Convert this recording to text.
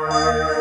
Música